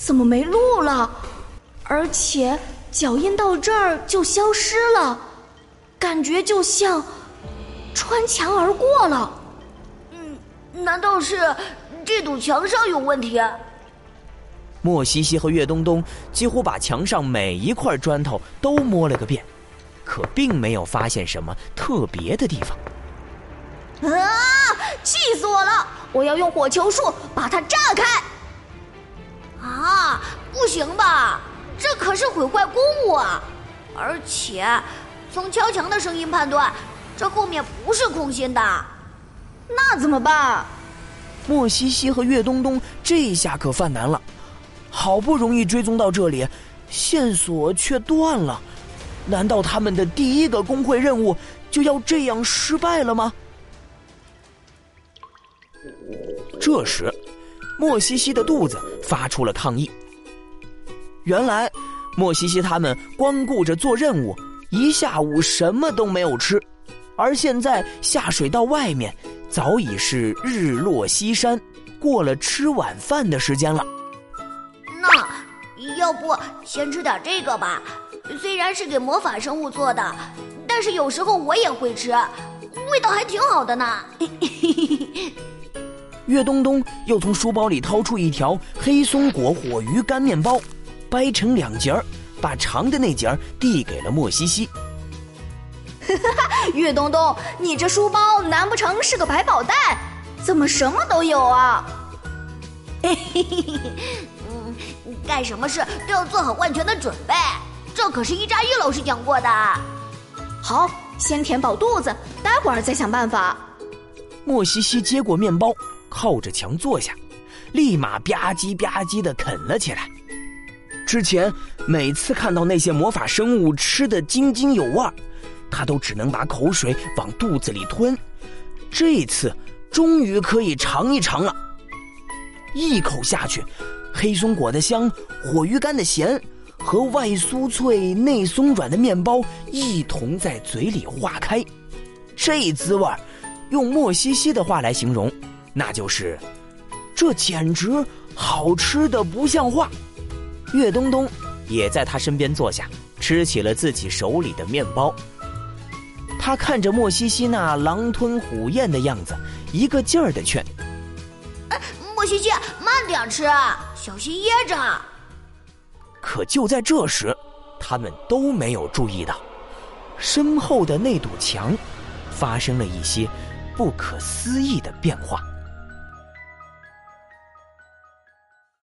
怎么没路了？而且脚印到这儿就消失了，感觉就像穿墙而过了。嗯，难道是这堵墙上有问题？莫西西和岳东东几乎把墙上每一块砖头都摸了个遍，可并没有发现什么特别的地方。啊！气死我了！我要用火球术把它炸开！啊，不行吧？这可是毁坏公物啊！而且，从敲墙的声音判断，这后面不是空心的。那怎么办？莫西西和岳东东这下可犯难了。好不容易追踪到这里，线索却断了。难道他们的第一个工会任务就要这样失败了吗？这时，莫西西的肚子发出了抗议。原来，莫西西他们光顾着做任务，一下午什么都没有吃，而现在下水道外面早已是日落西山，过了吃晚饭的时间了。那要不先吃点这个吧？虽然是给魔法生物做的，但是有时候我也会吃，味道还挺好的呢。岳东东又从书包里掏出一条黑松果火鱼干面包，掰成两截儿，把长的那截儿递给了莫西西。岳东东，你这书包难不成是个百宝袋？怎么什么都有啊？嘿嘿嘿嘿，嗯，干什么事都要做好万全的准备，这可是一扎一老师讲过的。好，先填饱肚子，待会儿再想办法。莫西西接过面包。靠着墙坐下，立马吧唧吧唧的啃了起来。之前每次看到那些魔法生物吃的津津有味，他都只能把口水往肚子里吞。这次终于可以尝一尝了。一口下去，黑松果的香、火鱼干的咸和外酥脆内松软的面包一同在嘴里化开。这滋味儿用莫西西的话来形容。那就是，这简直好吃的不像话。岳东东也在他身边坐下，吃起了自己手里的面包。他看着莫西西那狼吞虎咽的样子，一个劲儿的劝：“莫西西，慢点吃，小心噎着。”可就在这时，他们都没有注意到，身后的那堵墙发生了一些不可思议的变化。